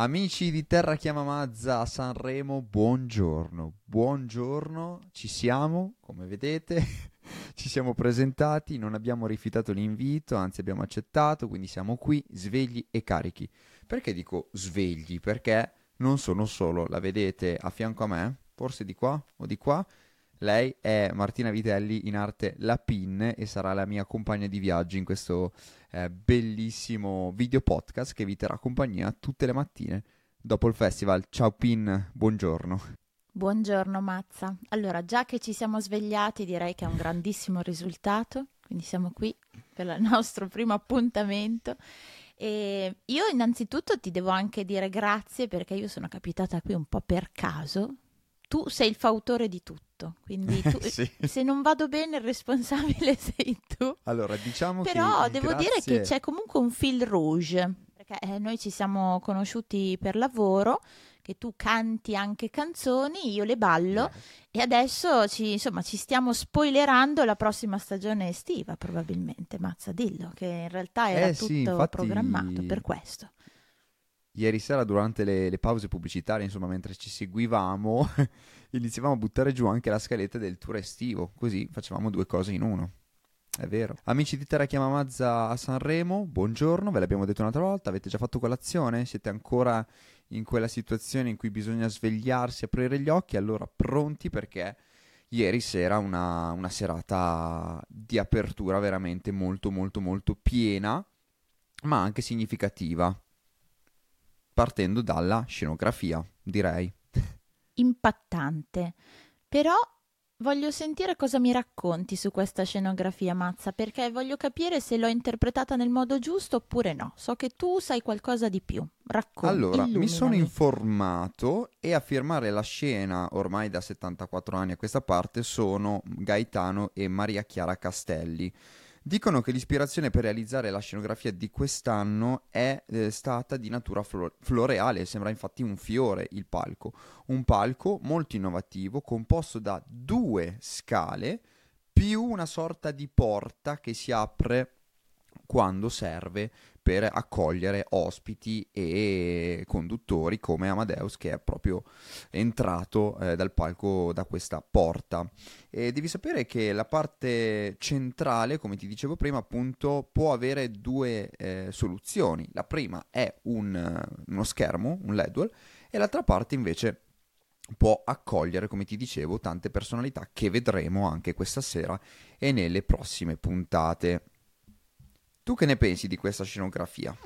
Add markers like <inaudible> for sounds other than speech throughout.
Amici di Terra Chiama Mazza a Sanremo, buongiorno, buongiorno, ci siamo, come vedete, <laughs> ci siamo presentati, non abbiamo rifiutato l'invito, anzi abbiamo accettato, quindi siamo qui svegli e carichi. Perché dico svegli? Perché non sono solo, la vedete a fianco a me, forse di qua o di qua, lei è Martina Vitelli in arte La Pin e sarà la mia compagna di viaggio in questo eh, bellissimo video podcast che vi terrà compagnia tutte le mattine dopo il festival. Ciao Pin, buongiorno. Buongiorno Mazza. Allora, già che ci siamo svegliati, direi che è un grandissimo risultato, quindi siamo qui per il nostro primo appuntamento. E io innanzitutto ti devo anche dire grazie perché io sono capitata qui un po' per caso. Tu sei il fautore di tutto. Quindi tu, <laughs> sì. se non vado bene il responsabile <laughs> sei tu. Allora, diciamo Però che devo grazie... dire che c'è comunque un fil rouge, perché eh, noi ci siamo conosciuti per lavoro, che tu canti anche canzoni, io le ballo yeah. e adesso ci, insomma, ci stiamo spoilerando la prossima stagione estiva probabilmente, Mazza, dillo, che in realtà era eh, tutto sì, infatti... programmato per questo ieri sera durante le, le, pause pubblicitarie, insomma, mentre ci seguivamo, <laughs> iniziavamo a buttare giù anche la scaletta del tour estivo, così facevamo due cose in uno. È vero. Amici di Terra Chiama Mazza a Sanremo, buongiorno, ve l'abbiamo detto un'altra volta, avete già fatto colazione? Siete ancora in quella situazione in cui bisogna svegliarsi, aprire gli occhi? Allora pronti perché ieri sera una, una serata di apertura veramente molto molto molto piena, ma anche significativa partendo dalla scenografia, direi. Impattante. Però voglio sentire cosa mi racconti su questa scenografia, Mazza, perché voglio capire se l'ho interpretata nel modo giusto oppure no. So che tu sai qualcosa di più. Racconti. Allora, illuminami. mi sono informato e a firmare la scena ormai da 74 anni a questa parte sono Gaetano e Maria Chiara Castelli. Dicono che l'ispirazione per realizzare la scenografia di quest'anno è eh, stata di natura flo- floreale, sembra infatti un fiore il palco, un palco molto innovativo composto da due scale più una sorta di porta che si apre quando serve per accogliere ospiti e conduttori come Amadeus che è proprio entrato eh, dal palco da questa porta. E devi sapere che la parte centrale, come ti dicevo prima, appunto può avere due eh, soluzioni. La prima è un, uno schermo, un LED wall, e l'altra parte invece può accogliere, come ti dicevo, tante personalità che vedremo anche questa sera e nelle prossime puntate. Tu che ne pensi di questa scenografia?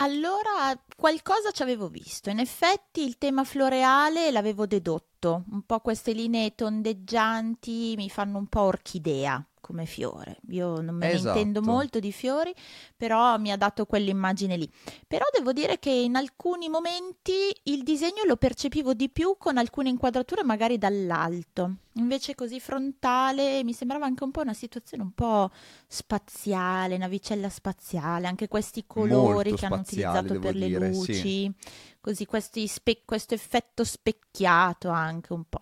Allora, qualcosa ci avevo visto. In effetti il tema floreale l'avevo dedotto. Un po' queste linee tondeggianti mi fanno un po' orchidea come fiore. Io non me esatto. ne intendo molto di fiori, però mi ha dato quell'immagine lì. Però devo dire che in alcuni momenti il disegno lo percepivo di più con alcune inquadrature magari dall'alto. Invece così frontale mi sembrava anche un po' una situazione un po' spaziale, navicella spaziale, anche questi colori Molto che hanno utilizzato per dire, le luci, sì. così spe- questo effetto specchiato anche un po'.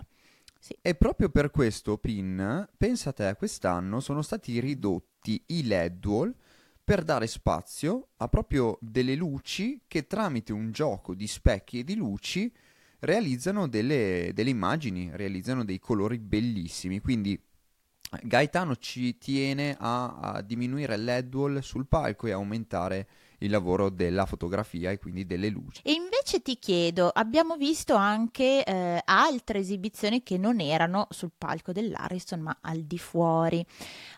Sì. E proprio per questo, Pin, pensa a te, quest'anno sono stati ridotti i LED wall per dare spazio a proprio delle luci che tramite un gioco di specchi e di luci realizzano delle, delle immagini, realizzano dei colori bellissimi. Quindi Gaetano ci tiene a, a diminuire il LED wall sul palco e aumentare il lavoro della fotografia e quindi delle luci. E invece ti chiedo, abbiamo visto anche eh, altre esibizioni che non erano sul palco dell'Ariston ma al di fuori.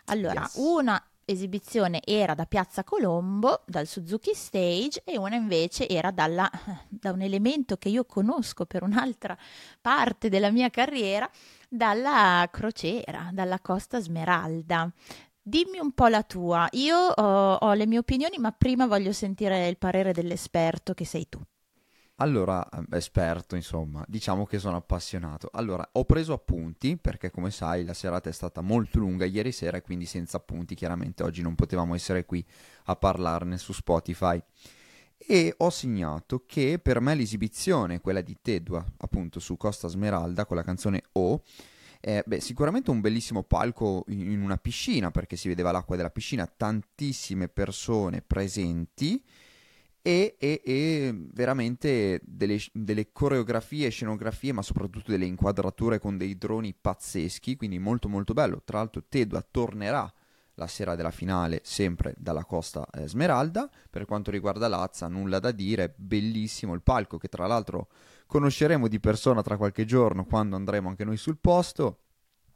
Allora, yes. una esibizione era da Piazza Colombo, dal Suzuki Stage, e una invece era dalla, <laughs> da un elemento che io conosco per un'altra parte della mia carriera, dalla crociera, dalla Costa Smeralda. Dimmi un po' la tua. Io ho, ho le mie opinioni, ma prima voglio sentire il parere dell'esperto che sei tu. Allora, eh, esperto, insomma, diciamo che sono appassionato. Allora, ho preso appunti perché, come sai, la serata è stata molto lunga ieri sera e quindi senza appunti, chiaramente oggi non potevamo essere qui a parlarne su Spotify. E ho segnato che per me l'esibizione, quella di Tedua, appunto su Costa Smeralda con la canzone O, eh, beh, sicuramente un bellissimo palco in una piscina perché si vedeva l'acqua della piscina, tantissime persone presenti e, e, e veramente delle, delle, coreografie, scenografie, ma soprattutto delle inquadrature con dei droni pazzeschi, quindi molto molto bello. Tra l'altro Tedua tornerà la sera della finale sempre dalla Costa eh, Smeralda. Per quanto riguarda Lazza, nulla da dire, bellissimo il palco che tra l'altro conosceremo di persona tra qualche giorno quando andremo anche noi sul posto.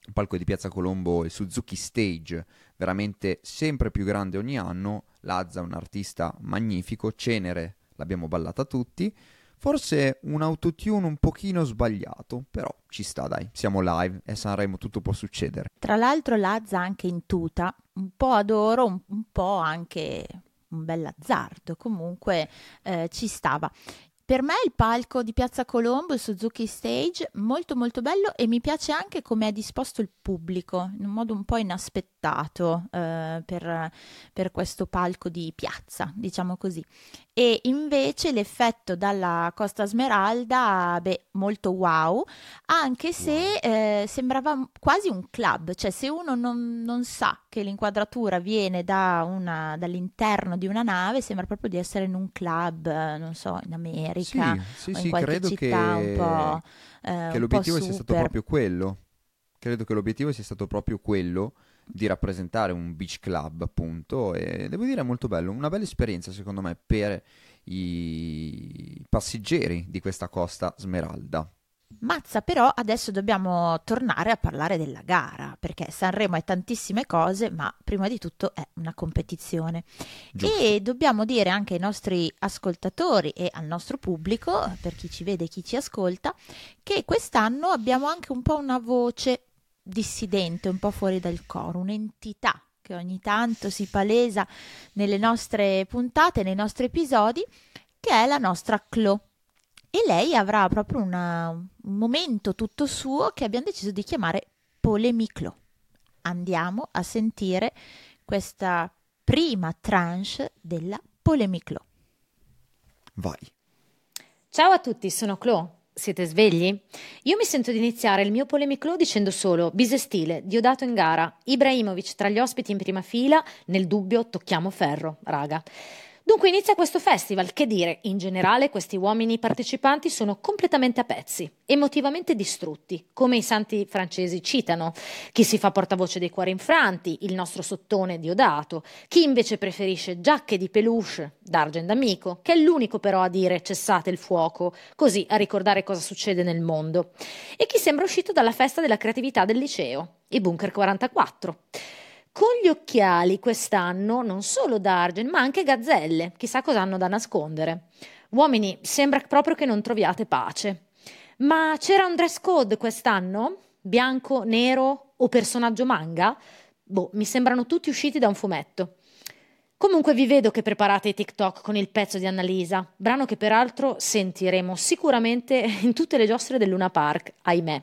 Il palco di Piazza Colombo, il Suzuki Stage, veramente sempre più grande ogni anno. Lazza è un artista magnifico, Cenere l'abbiamo ballata tutti. Forse un autotune un pochino sbagliato, però ci sta dai, siamo live e Sanremo tutto può succedere. Tra l'altro Lazza anche in tuta, un po' adoro, un, un po' anche un bel azzardo, comunque eh, ci stava. Per me il palco di Piazza Colombo, il Suzuki Stage, molto molto bello e mi piace anche come è disposto il pubblico, in un modo un po' inaspettato eh, per, per questo palco di piazza, diciamo così. E invece l'effetto dalla Costa Smeralda, beh, molto wow, anche se eh, sembrava quasi un club, cioè se uno non, non sa che l'inquadratura viene da una, dall'interno di una nave, sembra proprio di essere in un club, non so, in America sì, sì, o in sì, qualche città che, un po'... Eh, che l'obiettivo sia stato proprio quello. Credo che l'obiettivo sia stato proprio quello di rappresentare un beach club, appunto, e devo dire è molto bello, una bella esperienza secondo me per i passeggeri di questa costa smeralda. Mazza, però adesso dobbiamo tornare a parlare della gara, perché Sanremo è tantissime cose, ma prima di tutto è una competizione. Giusto. E dobbiamo dire anche ai nostri ascoltatori e al nostro pubblico, per chi ci vede e chi ci ascolta, che quest'anno abbiamo anche un po' una voce dissidente, un po' fuori dal coro, un'entità che ogni tanto si palesa nelle nostre puntate, nei nostri episodi, che è la nostra Chlo. E lei avrà proprio una, un momento tutto suo che abbiamo deciso di chiamare Polemiclo. Andiamo a sentire questa prima tranche della Polemiclo. Vai. Ciao a tutti, sono Chlo siete svegli? Io mi sento di iniziare il mio polemiclo dicendo solo bisestile, Diodato in gara, Ibrahimovic tra gli ospiti in prima fila, nel dubbio tocchiamo ferro, raga. Dunque inizia questo festival, che dire, in generale questi uomini partecipanti sono completamente a pezzi, emotivamente distrutti, come i santi francesi citano, chi si fa portavoce dei cuori infranti, il nostro sottone Diodato, chi invece preferisce giacche di peluche d'Argent Amico, che è l'unico però a dire cessate il fuoco, così a ricordare cosa succede nel mondo, e chi sembra uscito dalla festa della creatività del liceo, i Bunker 44. Con gli occhiali quest'anno non solo Dargen, ma anche gazzelle, chissà cosa hanno da nascondere. Uomini, sembra proprio che non troviate pace. Ma c'era un dress code quest'anno? Bianco, nero o personaggio manga? Boh, mi sembrano tutti usciti da un fumetto. Comunque vi vedo che preparate i TikTok con il pezzo di Annalisa, brano che peraltro sentiremo sicuramente <laughs> in tutte le giostre del Luna Park, ahimè.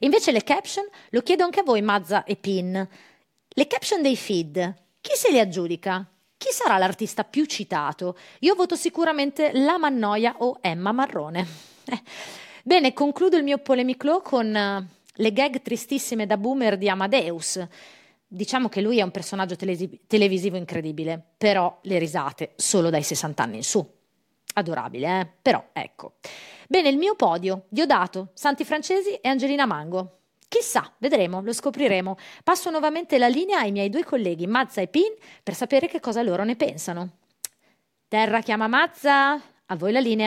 Invece le caption lo chiedo anche a voi Mazza e Pin. Le caption dei feed, chi se li aggiudica? Chi sarà l'artista più citato? Io voto sicuramente La Mannoia o Emma Marrone. Eh. Bene, concludo il mio polemiclo con uh, le gag tristissime da boomer di Amadeus. Diciamo che lui è un personaggio telesi- televisivo incredibile, però le risate solo dai 60 anni in su. Adorabile, eh? Però ecco. Bene, il mio podio: Diodato, Santi Francesi e Angelina Mango. Chissà, vedremo, lo scopriremo. Passo nuovamente la linea ai miei due colleghi Mazza e Pin per sapere che cosa loro ne pensano. Terra chiama Mazza, a voi la linea.